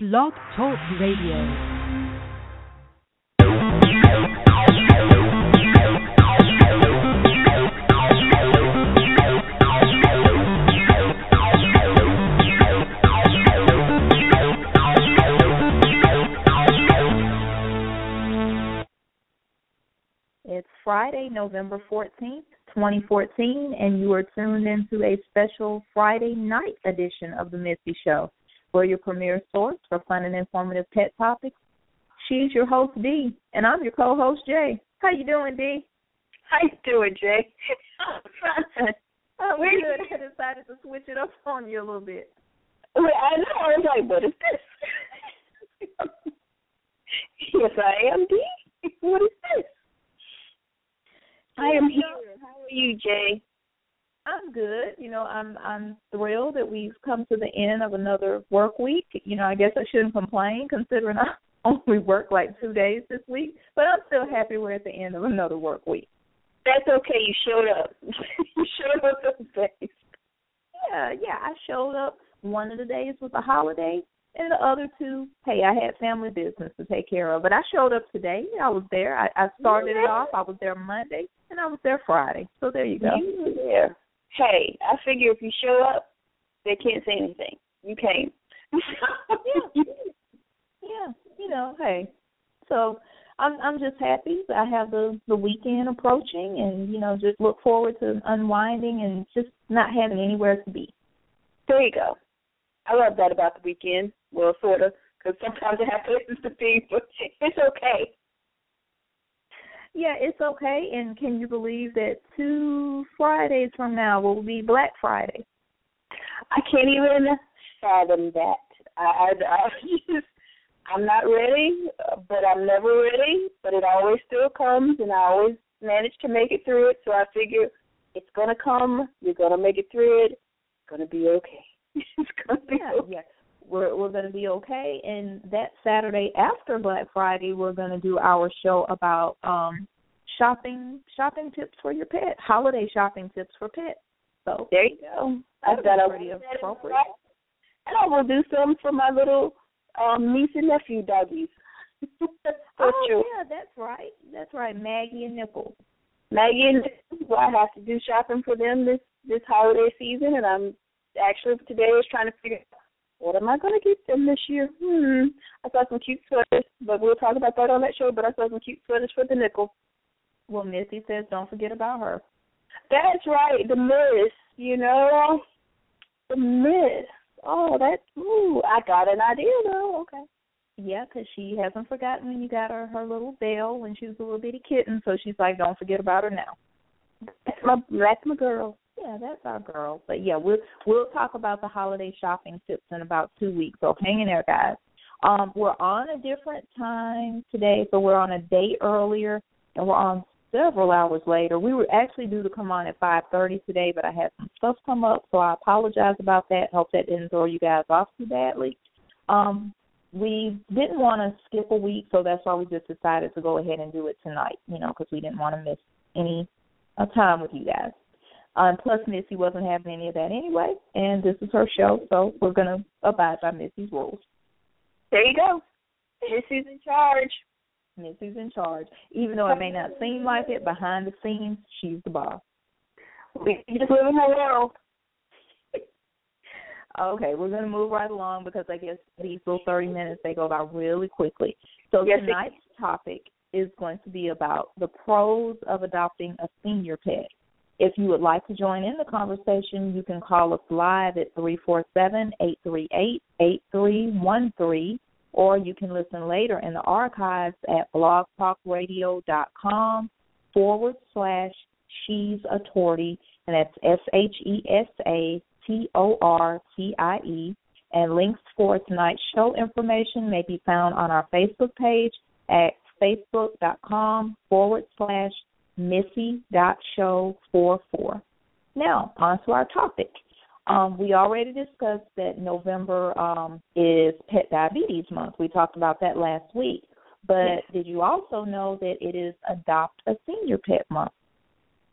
Blog Talk Radio. It's Friday, November 14th, 2014, and you are tuned into a special Friday night edition of The Missy Show. We're your premier source for fun and informative pet topics. She's your host, Dee, and I'm your co-host, Jay. How you doing, Dee? How you doing, Jay? oh, we're good. I decided to switch it up on you a little bit. I know. I was like, what is this? yes, I am, Dee. What is this? I am here. How are you, Jay? I'm good. You know, I'm I'm thrilled that we've come to the end of another work week. You know, I guess I shouldn't complain considering I only work like two days this week, but I'm still happy we're at the end of another work week. That's okay. You showed up. you showed up those days. Yeah, yeah. I showed up. One of the days was a holiday, and the other two, hey, I had family business to take care of. But I showed up today. I was there. I, I started it off. I was there Monday, and I was there Friday. So there you go. You were there hey, I figure if you show up, they can't say anything. You came. yeah. yeah, you know, hey. So I'm I'm just happy I have the the weekend approaching, and you know, just look forward to unwinding and just not having anywhere to be. There you go. I love that about the weekend. Well, sort of, because sometimes I have places to be, but it's okay yeah, it's okay. And can you believe that two Fridays from now will be Black Friday? I can't even fathom that. I, I, I just, I'm not ready, but I'm never ready. But it always still comes, and I always manage to make it through it. So I figure it's gonna come. You're gonna make it through it. It's gonna be okay. it's gonna be yeah, okay. Yeah we're we're to be okay. And that Saturday after Black Friday, we're to do our show about um shopping shopping tips for your pet, holiday shopping tips for pets. So there you go. I've got a pretty appropriate. And I will do some for my little um niece and nephew doggies. oh true. yeah, that's right. That's right. Maggie and Nickel. Maggie and Nickel. I have to do shopping for them this this holiday season, and I'm actually today I was trying to figure out what am I going to get them this year? Hmm. I saw some cute sweaters, but we'll talk about that on that show. But I saw some cute sweaters for the nickel. Well, Missy says don't forget about her. That's right, the miss. You know, the miss. Oh, that's ooh. I got an idea though. Okay. Yeah, because she hasn't forgotten when you got her her little bell when she was a little bitty kitten. So she's like, don't forget about her now. That's my that's my girl. Yeah, that's our girl. But yeah, we'll we'll talk about the holiday shopping tips in about two weeks. So hang in there, guys. Um, we're on a different time today, so we're on a day earlier, and we're on several hours later. We were actually due to come on at 5:30 today, but I had some stuff come up, so I apologize about that. Hope that didn't throw you guys off too badly. Um, we didn't want to skip a week, so that's why we just decided to go ahead and do it tonight. You know, because we didn't want to miss any uh, time with you guys. Um, plus, Missy wasn't having any of that anyway, and this is her show, so we're to abide by Missy's rules. There you go. Missy's in charge. Missy's in charge. Even though it may not seem like it, behind the scenes, she's the boss. We just live in her world. okay, we're going to move right along because I guess these little 30 minutes, they go by really quickly. So yes, tonight's topic is going to be about the pros of adopting a senior pet. If you would like to join in the conversation, you can call us live at 347 838 8313 or you can listen later in the archives at blogtalkradio.com forward slash she's a tortie, and that's S H E S A T O R T I E. And links for tonight's show information may be found on our Facebook page at facebook.com forward slash missy.show44. Now, on to our topic. Um, we already discussed that November um, is Pet Diabetes Month. We talked about that last week. But yes. did you also know that it is Adopt a Senior Pet Month?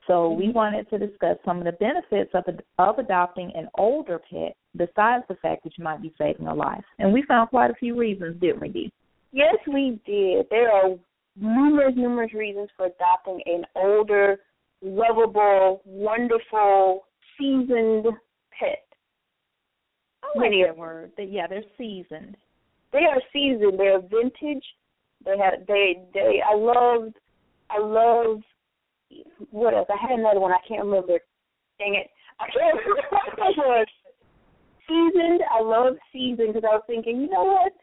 So we wanted to discuss some of the benefits of of adopting an older pet, besides the fact that you might be saving a life. And we found quite a few reasons, didn't we, Dee? Yes, we did. There are numerous, numerous reasons for adopting an older, lovable, wonderful, seasoned pet. I like that word. Yeah, they're seasoned. They are seasoned. They're vintage. They have they they. I love I love what else? I had another one. I can't remember. Dang it! I can't remember. seasoned. I love seasoned because I was thinking, you know what?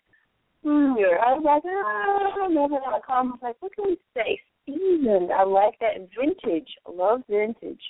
Hmm, I was like, oh, I don't know if I want to call. I was like, what can we say? Seasoned. I like that. Vintage. I love vintage.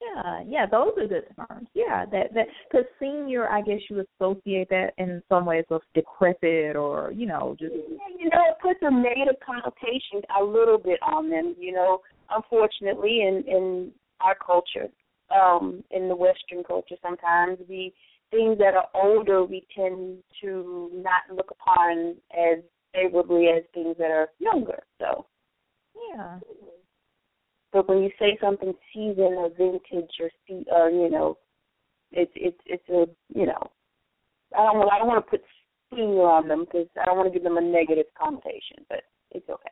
Yeah, yeah, those are good terms. Yeah, that that because senior, I guess you associate that in some ways with decrepit or you know just. Yeah, you know, it puts a negative connotation a little bit on them. You know, unfortunately, in in our culture, um, in the Western culture, sometimes we things that are older we tend to not look upon as favorably as things that are younger. So. Yeah. But when you say something seasoned or vintage or or you know, it's it's it's a you know, I don't I don't want to put senior on them because I don't want to give them a negative connotation, but it's okay.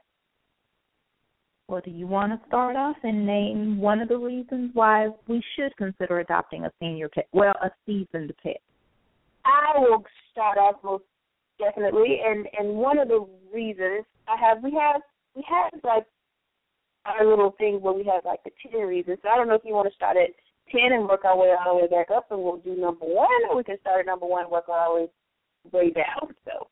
Well, do you want to start off and name one of the reasons why we should consider adopting a senior pet? Well, a seasoned pet. I will start off most definitely, and and one of the reasons I have we have we have like our little thing where we have like the ten reasons. So I don't know if you want to start at ten and work our way all the way back up, and we'll do number one, or we can start at number one work our way way down. So.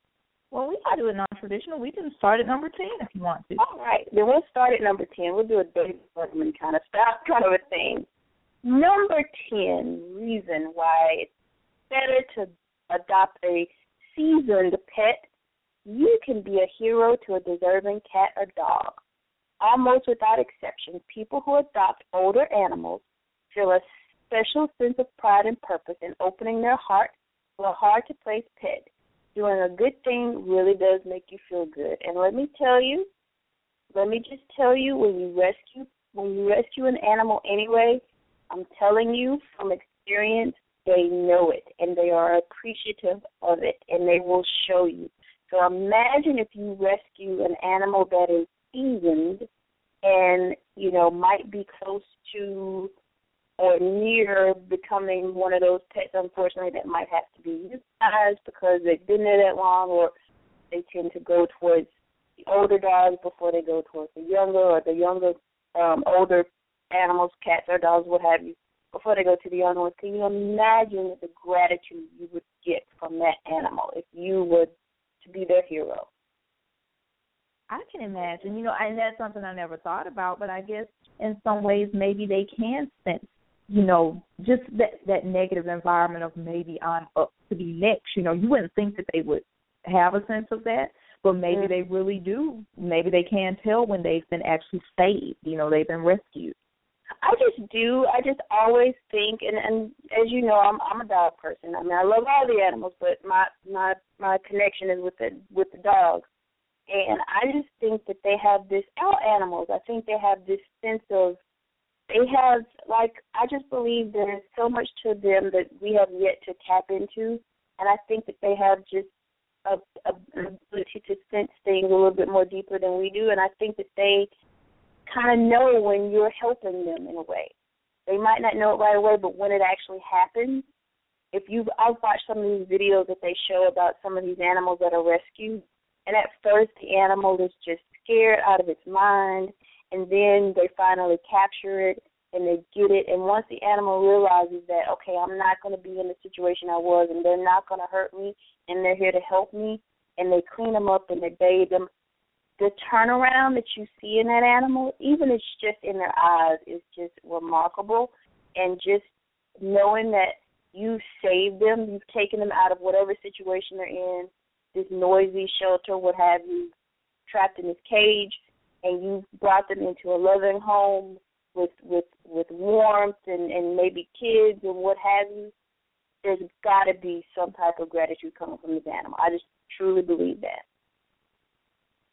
Well, we can do it non-traditional. We can start at number ten if you want to. All right, then we'll start at number ten. We'll do a David Letterman kind of style, kind of a thing. Number ten reason why it's better to adopt a seasoned pet. You can be a hero to a deserving cat or dog. Almost without exception, people who adopt older animals feel a special sense of pride and purpose in opening their heart to a hard to place pet. Doing a good thing really does make you feel good. And let me tell you, let me just tell you when you rescue when you rescue an animal anyway, I'm telling you from experience, they know it and they are appreciative of it and they will show you. So imagine if you rescue an animal that is seasoned and you know might be close to or near becoming one of those pets unfortunately that might have to be euthanized because they've been there that long or they tend to go towards the older dogs before they go towards the younger or the younger um older animals, cats or dogs, what have you, before they go to the younger ones. Can you imagine the gratitude you would get from that animal if you were to be their hero? I can imagine, you know, and that's something I never thought about, but I guess in some ways maybe they can sense, you know, just that that negative environment of maybe I'm up to be next. You know, you wouldn't think that they would have a sense of that, but maybe they really do. Maybe they can tell when they've been actually saved. You know, they've been rescued. I just do. I just always think, and and as you know, I'm I'm a dog person. I mean, I love all the animals, but my my my connection is with the with the dogs. And I just think that they have this our animals. I think they have this sense of they have like I just believe there's so much to them that we have yet to tap into, and I think that they have just a, a ability to sense things a little bit more deeper than we do, and I think that they kind of know when you're helping them in a way. They might not know it right away, but when it actually happens, if you I've watched some of these videos that they show about some of these animals that are rescued, and at first, the animal is just scared out of its mind, and then they finally capture it and they get it. And once the animal realizes that, okay, I'm not going to be in the situation I was, and they're not going to hurt me, and they're here to help me, and they clean them up and they bathe them, the turnaround that you see in that animal, even it's just in their eyes, is just remarkable. And just knowing that you saved them, you've taken them out of whatever situation they're in, this noisy shelter, what have you, trapped in this cage, and you brought them into a loving home with with with warmth and and maybe kids and what have you. There's got to be some type of gratitude coming from this animal. I just truly believe that.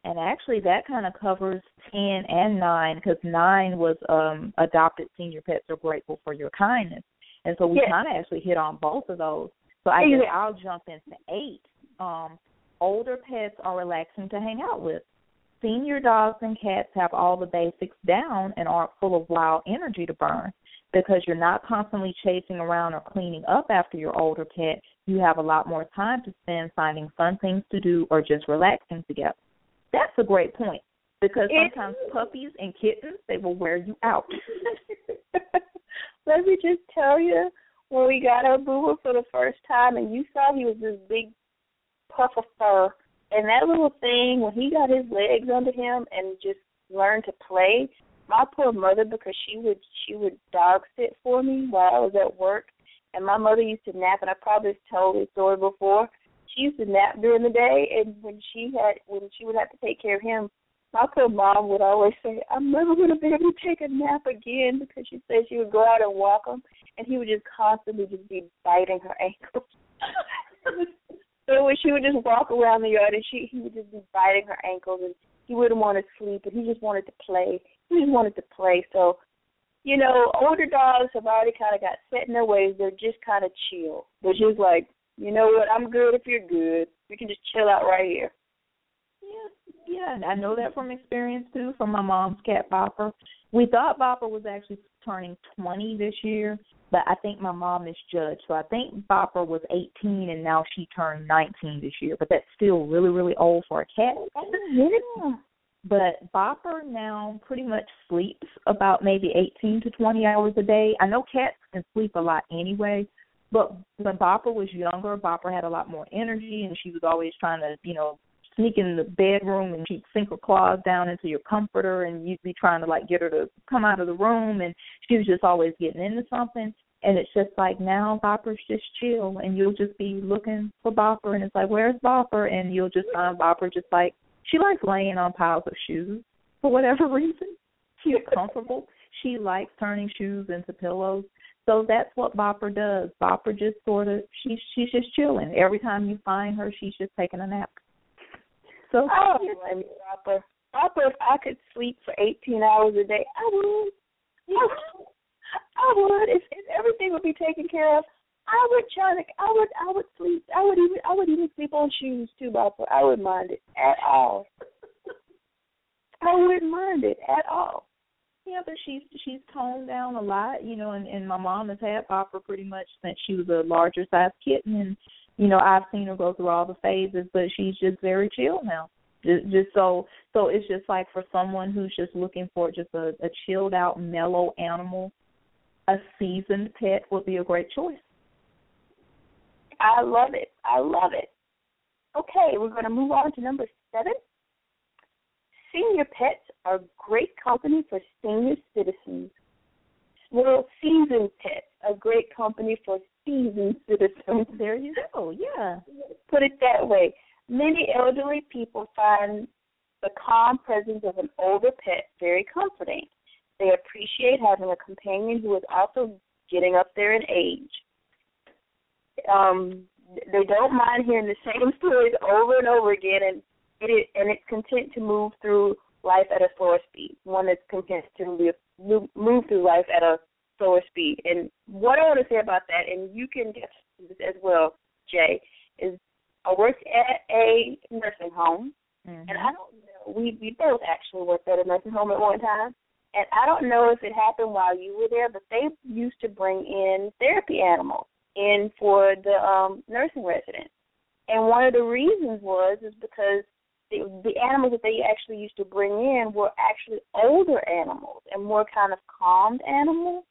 and actually that kind of covers 10 and 9 because 9 was um adopted senior pets are grateful for your kindness and so we yes. kind of actually hit on both of those so i guess i'll jump into 8 um older pets are relaxing to hang out with. Senior dogs and cats have all the basics down and aren't full of wild energy to burn. Because you're not constantly chasing around or cleaning up after your older pet you have a lot more time to spend finding fun things to do or just relaxing together. That's a great point because sometimes puppies and kittens they will wear you out. Let me just tell you, when we got our Boo for the first time, and you saw he was this big puff of fur, and that little thing when he got his legs under him and just learned to play. My poor mother, because she would she would dog sit for me while I was at work, and my mother used to nap, and I probably told this story before she used to nap during the day, and when she had when she would have to take care of him, my poor mom would always say, "I'm never going to be able to take a nap again," because she said she would go out and walk him, and he would just constantly just be biting her ankles. So she would just walk around the yard, and she he would just be biting her ankles, and he wouldn't want to sleep, and he just wanted to play. He just wanted to play. So, you know, older dogs have already kind of got set in their ways. They're just kind of chill. They're just like, you know what, I'm good if you're good. We can just chill out right here. Yeah, yeah, I know that from experience too, from my mom's cat Bopper. We thought Bopper was actually turning 20 this year, but I think my mom misjudged. So I think Bopper was 18 and now she turned 19 this year, but that's still really, really old for a cat. Oh, yeah. But Bopper now pretty much sleeps about maybe 18 to 20 hours a day. I know cats can sleep a lot anyway, but when Bopper was younger, Bopper had a lot more energy, and she was always trying to, you know, sneak in the bedroom and she'd sink her claws down into your comforter, and you'd be trying to like get her to come out of the room, and she was just always getting into something. And it's just like now Bopper's just chill, and you'll just be looking for Bopper, and it's like, where's Bopper? And you'll just find Bopper just like she likes laying on piles of shoes for whatever reason. She's comfortable. She likes turning shoes into pillows. So that's what Bopper does. Bopper just sort of she's she's just chilling. Every time you find her, she's just taking a nap. So oh, I mean, Bopper. Bopper, if I could sleep for 18 hours a day, I would. I would. Oh. I would. If, if everything would be taken care of, I would try to. I would. I would sleep. I would even. I would even sleep on shoes too, Bopper. I wouldn't mind it at all. I wouldn't mind it at all. Yeah, but she's she's toned down a lot, you know, and, and my mom has had Bopper pretty much since she was a larger size kitten and you know, I've seen her go through all the phases, but she's just very chill now. Just, just so so it's just like for someone who's just looking for just a, a chilled out, mellow animal, a seasoned pet would be a great choice. I love it. I love it. Okay, we're going to move on to number seven. Senior pets are great company for senior citizens. Well, seasoned pets are great company for seasoned citizens. There you go. Yeah. Put it that way. Many elderly people find the calm presence of an older pet very comforting. They appreciate having a companion who is also getting up there in age. Um, they don't mind hearing the same stories over and over again, and it and it's content to move through life at a slower speed. One that's content to move, move through life at a slower speed. And what I want to say about that, and you can get this as well, Jay, is I worked at a nursing home, mm-hmm. and I don't know. We we both actually worked at a nursing home at one time, and I don't know if it happened while you were there, but they used to bring in therapy animals in for the um nursing residents. And one of the reasons was is because the, the animals that they actually used to bring in were actually older animals and more kind of calmed animals,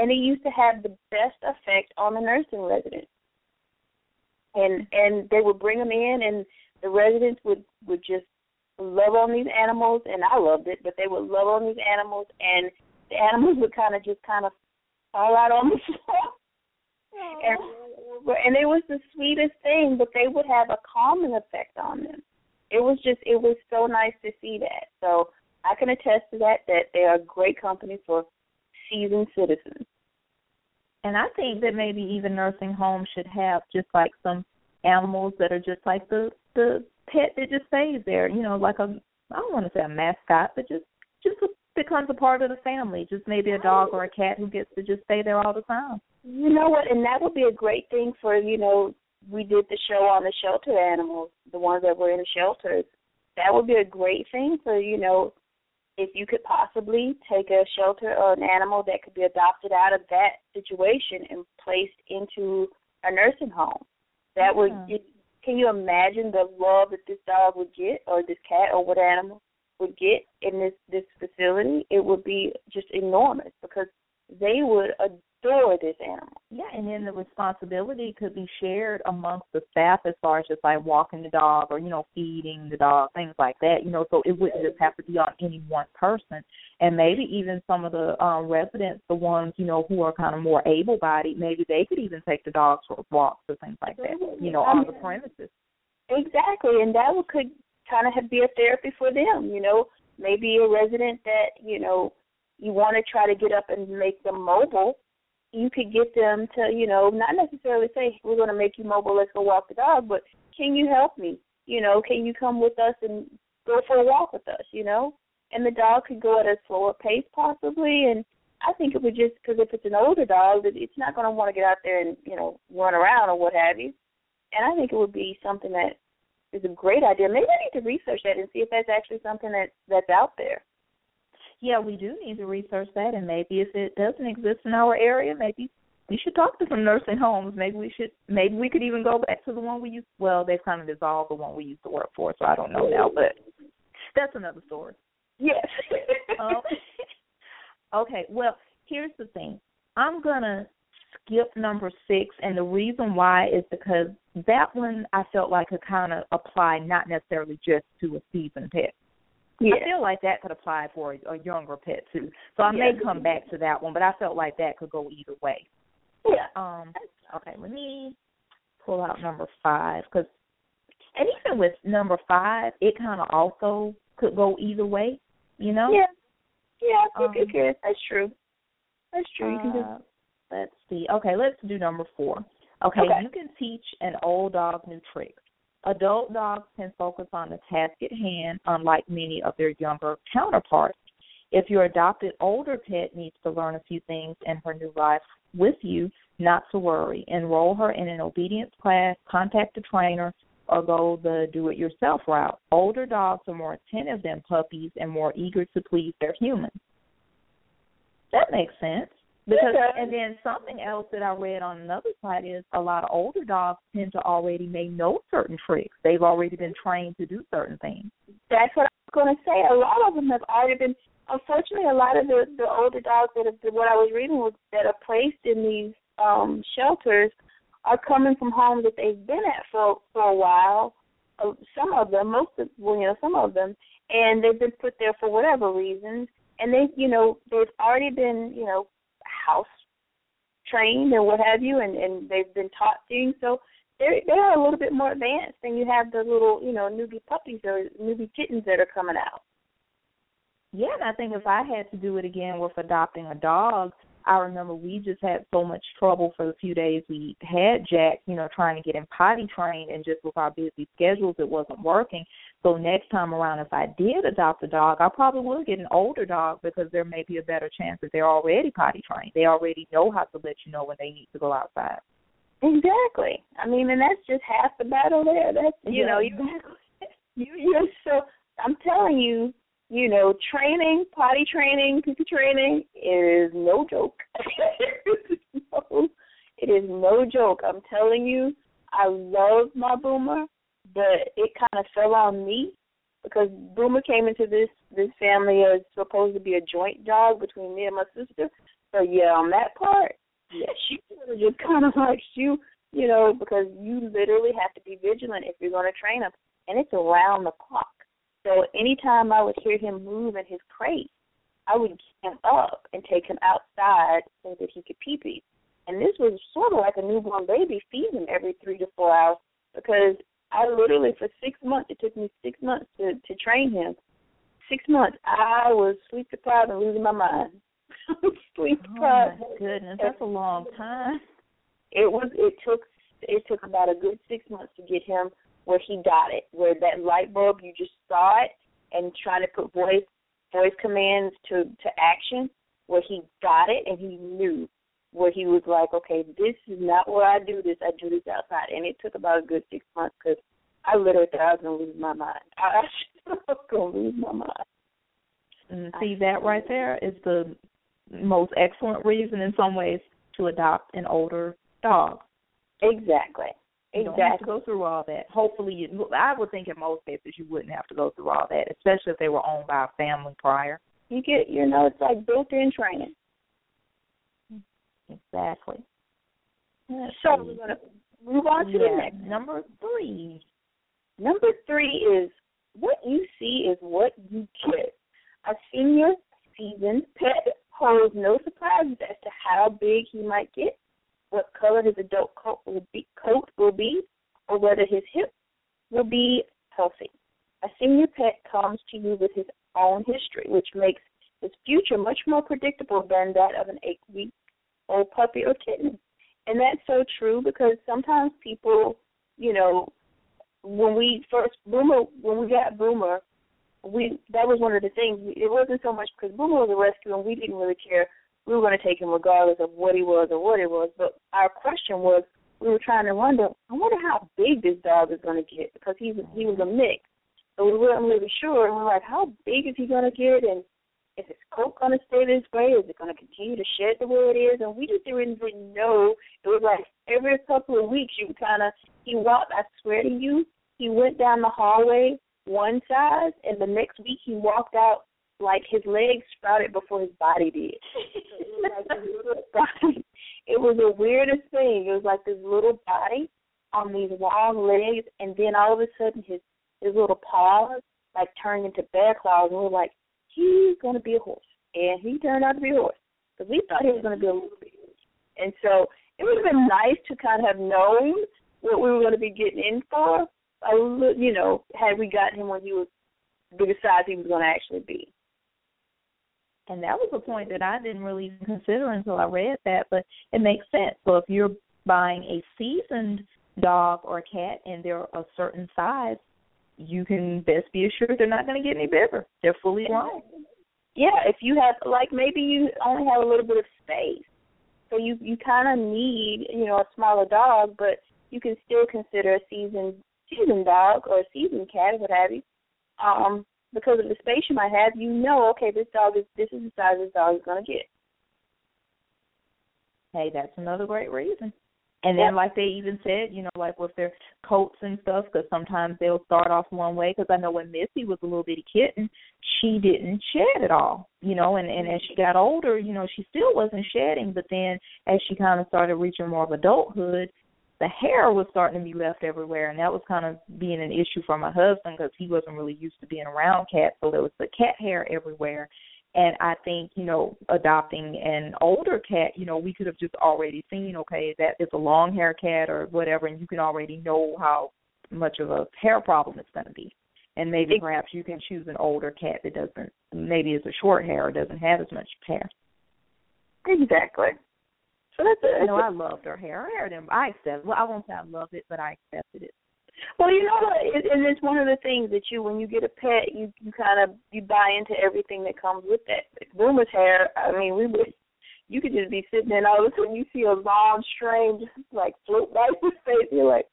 and it used to have the best effect on the nursing residents. And and they would bring them in, and the residents would would just love on these animals, and I loved it. But they would love on these animals, and the animals would kind of just kind of fall out on the floor. And, and it was the sweetest thing, but they would have a calming effect on them it was just it was so nice to see that. So I can attest to that that they are a great company for seasoned citizens. And I think that maybe even nursing homes should have just like some animals that are just like the the pet that just stays there. You know, like a I don't want to say a mascot, but just just becomes a part of the family. Just maybe a dog or a cat who gets to just stay there all the time. You know what? And that would be a great thing for you know. We did the show on the shelter animals, the ones that were in the shelters. That would be a great thing for you know if you could possibly take a shelter or an animal that could be adopted out of that situation and placed into a nursing home. That would mm-hmm. Yeah. can you imagine the love that this dog would get or this cat or what animal would get in this this facility? It would be just enormous because they would this animal. Yeah, and then the responsibility could be shared amongst the staff as far as just like walking the dog or, you know, feeding the dog, things like that, you know, so it wouldn't just have to be on any one person. And maybe even some of the um residents, the ones, you know, who are kind of more able bodied, maybe they could even take the dogs for walks or things like that, you know, on the premises. Exactly, and that would could kind of have, be a therapy for them. You know, maybe a resident that you know you want to try to get up and make them mobile. You could get them to, you know, not necessarily say we're going to make you mobile. Let's go walk the dog, but can you help me? You know, can you come with us and go for a walk with us? You know, and the dog could go at a slower pace possibly, and I think it would just because if it's an older dog, it's not going to want to get out there and you know run around or what have you. And I think it would be something that is a great idea. Maybe I need to research that and see if that's actually something that that's out there. Yeah, we do need to research that and maybe if it doesn't exist in our area, maybe we should talk to some nursing homes. Maybe we should maybe we could even go back to the one we used well, they've kind of dissolved the one we used to work for, so I don't know now, but that's another story. Yes. Oh. okay, well, here's the thing. I'm gonna skip number six, and the reason why is because that one I felt like could kind of apply not necessarily just to a seasoned pet. Yeah. I feel like that could apply for a, a younger pet too. So I may come back to that one, but I felt like that could go either way. Yeah. Um, okay, let me pull out number five because, and even with number five, it kind of also could go either way. You know? Yeah. Yeah, I think Um, it could. That's true. That's true. You can just Uh, let's see. Okay, let's do number four. Okay, Okay. you can teach an old dog new tricks. Adult dogs can focus on the task at hand, unlike many of their younger counterparts. If your adopted older pet needs to learn a few things in her new life with you, not to worry. Enroll her in an obedience class, contact a trainer, or go the do it yourself route. Older dogs are more attentive than puppies and more eager to please their humans. That makes sense. Because Okay. and then something else that I read on another site is a lot of older dogs tend to already may know certain tricks. They've already been trained to do certain things. That's what I was going to say. A lot of them have already been. Unfortunately, a lot of the the older dogs that have what I was reading was that are placed in these um shelters are coming from homes that they've been at for for a while. Uh, some of them, most of well, you know, some of them, and they've been put there for whatever reasons, and they, you know, they've already been, you know, house trained and what have you, and and they've been taught things. So they're they're a little bit more advanced than you have the little you know newbie puppies or newbie kittens that are coming out. Yeah, and I think if I had to do it again with adopting a dog, I remember we just had so much trouble for the few days we had Jack, you know, trying to get him potty trained and just with our busy schedules it wasn't working. So next time around if I did adopt a dog, I probably would get an older dog because there may be a better chance that they're already potty trained. They already know how to let you know when they need to go outside. Exactly. I mean, and that's just half the battle there. That's you Yeah, know you you you're so I'm telling you, you know, training, potty training, pee training is no joke. no, it is no joke. I'm telling you, I love my boomer, but it kind of fell on me because Boomer came into this this family as supposed to be a joint dog between me and my sister. So yeah, on that part, yeah, she just kind of likes you, you know, because you literally have to be vigilant if you're going to train them, and it's around the clock. So anytime I would hear him move in his crate, I would get him up and take him outside so that he could pee pee. And this was sort of like a newborn baby, feed him every three to four hours because I literally for six months it took me six months to to train him. Six months I was sleep deprived and losing my mind. sleep Oh deprived. my goodness, that's a long time. It was it took it took about a good six months to get him where he got it, where that light bulb you just saw it and trying to put voice voice commands to to action, where he got it and he knew where he was like, okay, this is not where I do this. I do this outside, and it took about a good six months because I literally thought I was gonna lose my mind. I was gonna lose my mind. And see that right there is the most excellent reason in some ways to adopt an older dog. Exactly. You exactly. don't have to go through all that. Hopefully, you, I would think in most cases you wouldn't have to go through all that, especially if they were owned by a family prior. You get, you know, it's like built-in training. Exactly. Let's so see. we're going to move on to yeah. the next. Number three. Number three is what you see is what you get. A senior seasoned pet holds no surprises as to how big he might get, what color his adult coat will be, coat will be or whether his hips will be healthy. A senior pet comes to you with his own history, which makes his future much more predictable than that of an eight week old puppy or kitten. And that's so true because sometimes people, you know, when we first Boomer when we got Boomer, we that was one of the things. It wasn't so much because Boomer was a rescue and we didn't really care. We were going to take him regardless of what he was or what it was. But our question was, we were trying to wonder, I wonder how big this dog is going to get because he's he was a mix, so we weren't really sure. And we're like, how big is he going to get? And is his coat going to stay this way? Is it going to continue to shed the way it is? And we just didn't really know. It was like every couple of weeks you kind of he walked. I swear to you, he went down the hallway one size, and the next week he walked out like his legs sprouted before his body did. it was the weirdest thing. It was like this little body on these long legs, and then all of a sudden his his little paws like turned into bear claws, and we were like, he's going to be a horse, and he turned out to be a horse because we thought he was going to be a little bit. And so it would have been nice to kind of have known what we were going to be getting in for. A you know, had we got him when he was the size he was going to actually be. And that was a point that I didn't really even consider until I read that, but it makes sense. So if you're buying a seasoned dog or cat and they're a certain size, you can best be assured they're not going to get any bigger. They're fully grown. Yeah, if you have like maybe you only have a little bit of space, so you you kind of need you know a smaller dog, but you can still consider a seasoned seasoned dog or a seasoned cat, what have you. Um, because of the space you might have, you know, okay, this dog is this is the size this dog is going to get. Hey, that's another great reason. And then, like they even said, you know, like with their coats and stuff, because sometimes they'll start off one way. Because I know when Missy was a little bitty kitten, she didn't shed at all, you know. And and as she got older, you know, she still wasn't shedding. But then, as she kind of started reaching more of adulthood, the hair was starting to be left everywhere, and that was kind of being an issue for my husband because he wasn't really used to being around cats. So there was the cat hair everywhere, and I think, you know, adopting an older cat, you know, we could have just already seen, okay, that is a long hair cat or whatever, and you can already know how much of a hair problem it's going to be. And maybe perhaps you can choose an older cat that doesn't, maybe it's a short hair or doesn't have as much hair. Exactly. So that's it. You know, I loved her hair. Her hair, I accepted. Well, I won't say I loved it, but I accepted it. Well, you know what? It, and it's one of the things that you, when you get a pet, you you kind of you buy into everything that comes with that. Boomer's hair. I mean, we would. You could just be sitting there, and all of a sudden you see a long strain just like float by his face. You're like,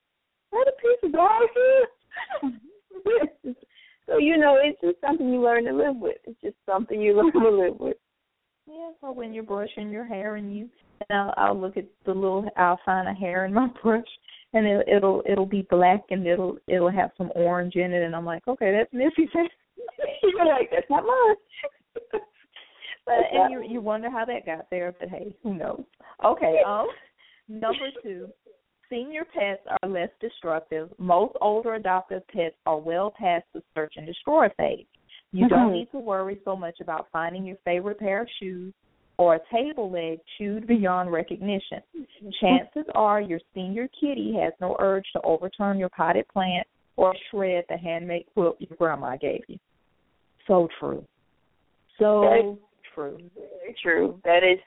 "What a piece of dog hair." so you know, it's just something you learn to live with. It's just something you learn to live with. Yeah, so when you're brushing your hair and you, I'll, I'll look at the little, I'll find a hair in my brush, and it, it'll it'll be black and it'll it'll have some orange in it, and I'm like, okay, that's Missy's hair. You're like, that's not mine. but and you you wonder how that got there, but hey, who knows? Okay, um, number two, senior pets are less destructive. Most older adoptive pets are well past the search and destroy phase. You mm-hmm. don't need to worry so much about finding your favorite pair of shoes or a table leg chewed beyond recognition. Mm-hmm. Chances are your senior kitty has no urge to overturn your potted plant or shred the handmade quilt your grandma gave you. So true. So true. Very true. That is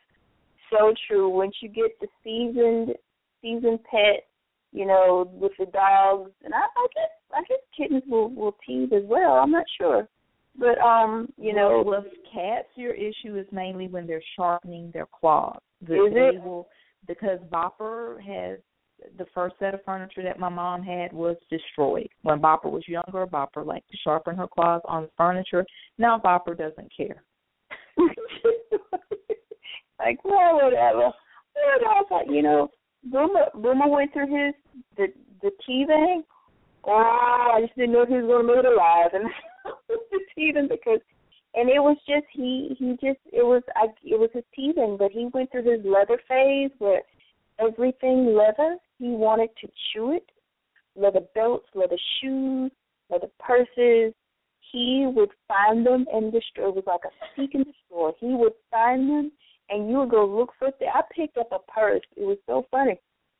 so true. Once you get the seasoned seasoned pet, you know, with the dogs, and I, I guess I guess kittens will will tease as well. I'm not sure, but um, you know, with cats, your issue is mainly when they're sharpening their claws. The, is it? will because Bopper has the first set of furniture that my mom had was destroyed. When Bopper was younger, Bopper liked to sharpen her claws on the furniture. Now Bopper doesn't care. like, well, whatever. But I thought, you know, Boomer Boomer went through his the the teething. Oh, I just didn't know if he was gonna make it alive and the teething because and it was just he he just it was I it was his teething, but he went through his leather phase where everything leather, he wanted to chew it. Leather belts, leather shoes, leather purses. He would find them and destroy. It was like a seek and destroy. He would find them and you would go look for it. I picked up a purse. It was so funny.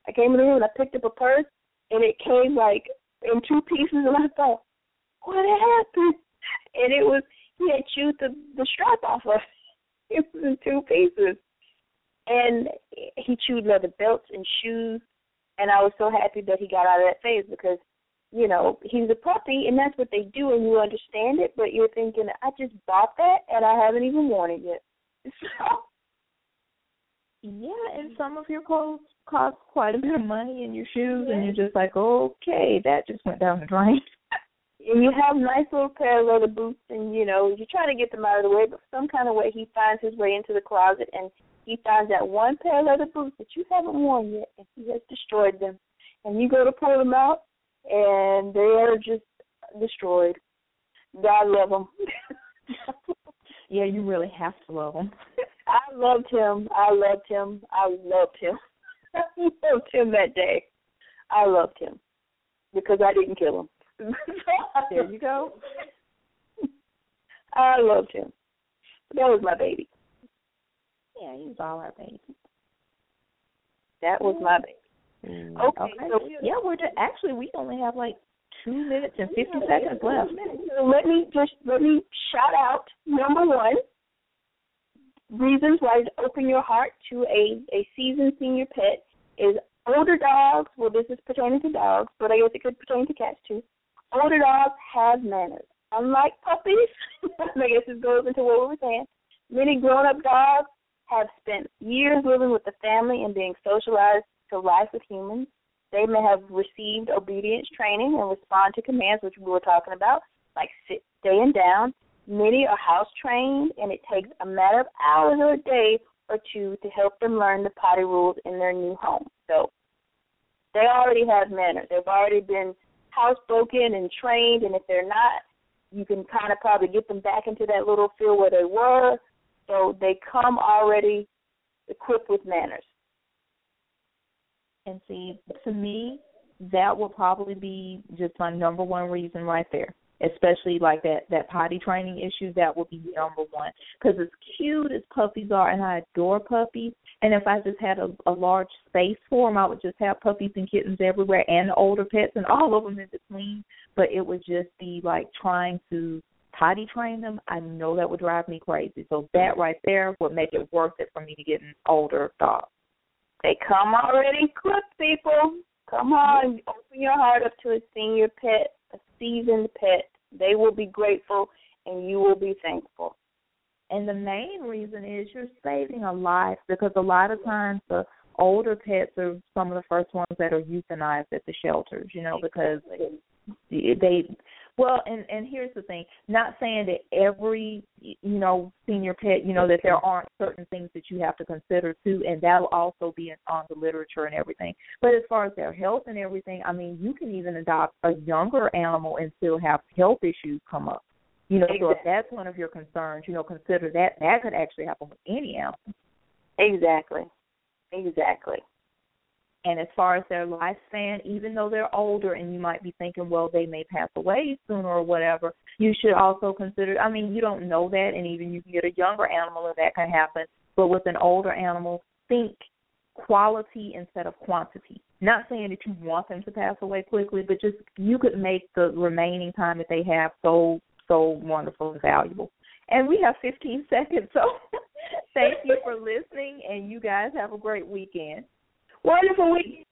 I came in the room and I picked up a purse and it came like in two pieces and I thought, what happened? And it was he had chewed the the strap off of it. It was in two pieces. And he chewed leather belts and shoes and I was so happy that he got out of that phase because, you know, he's a puppy and that's what they do and you understand it, but you're thinking, I just bought that and I haven't even worn it yet. So yeah, and some of your clothes cost quite a bit of money and your shoes and you're just like, Okay, that just went down the drain. And you have nice little pair of leather boots and you know you're trying to get them out of the way but some kind of way he finds his way into the closet and he finds that one pair of leather boots that you haven't worn yet and he has destroyed them. And you go to pull them out and they are just destroyed. God love them. Yeah you really have to love them i loved him. I loved him. I loved him. I loved him that day. I loved him because i didn't kill him there you go. I loved him. That was my baby. Yeah, he was all our baby. That was my baby. Mm, Okay, okay. so yeah, we're just, actually we only have like two minutes and fifty seconds left. So let me just let me shout out number one reasons why to open your heart to a a seasoned senior pet is older dogs. Well, this is pertaining to dogs, but I guess it could pertain to cats too. Older dogs have manners. Unlike puppies, I guess this goes into what we were saying. Many grown-up dogs have spent years living with the family and being socialized to life with humans. They may have received obedience training and respond to commands, which we were talking about, like sit, staying down. Many are house trained, and it takes a matter of hours or a day or two to help them learn the potty rules in their new home. So they already have manners. They've already been housebroken and trained, and if they're not, you can kind of probably get them back into that little field where they were. So they come already equipped with manners. And see, to me, that will probably be just my number one reason right there. Especially like that that potty training issue, that would be number one. Because as cute as puppies are, and I adore puppies, and if I just had a, a large space for them, I would just have puppies and kittens everywhere, and older pets, and all of them in between. But it would just be like trying to potty train them. I know that would drive me crazy. So that right there would make it worth it for me to get an older dog. They come already equipped, people. Come on, open your heart up to a senior pet, seasoned pet. They will be grateful, and you will be thankful. And the main reason is you're saving a life because a lot of times the older pets are some of the first ones that are euthanized at the shelters, you know, because they well and and here's the thing not saying that every you know senior pet you know that there aren't certain things that you have to consider too and that'll also be in, on the literature and everything but as far as their health and everything i mean you can even adopt a younger animal and still have health issues come up you know so if that's one of your concerns you know consider that that could actually happen with any animal Exactly. Exactly. And as far as their lifespan, even though they're older and you might be thinking, well, they may pass away sooner or whatever, you should also consider I mean, you don't know that and even you can get a younger animal and that can happen. But with an older animal, think quality instead of quantity. Not saying that you want them to pass away quickly, but just you could make the remaining time that they have so so wonderful and valuable. And we have 15 seconds, so thank you for listening, and you guys have a great weekend. Wonderful week.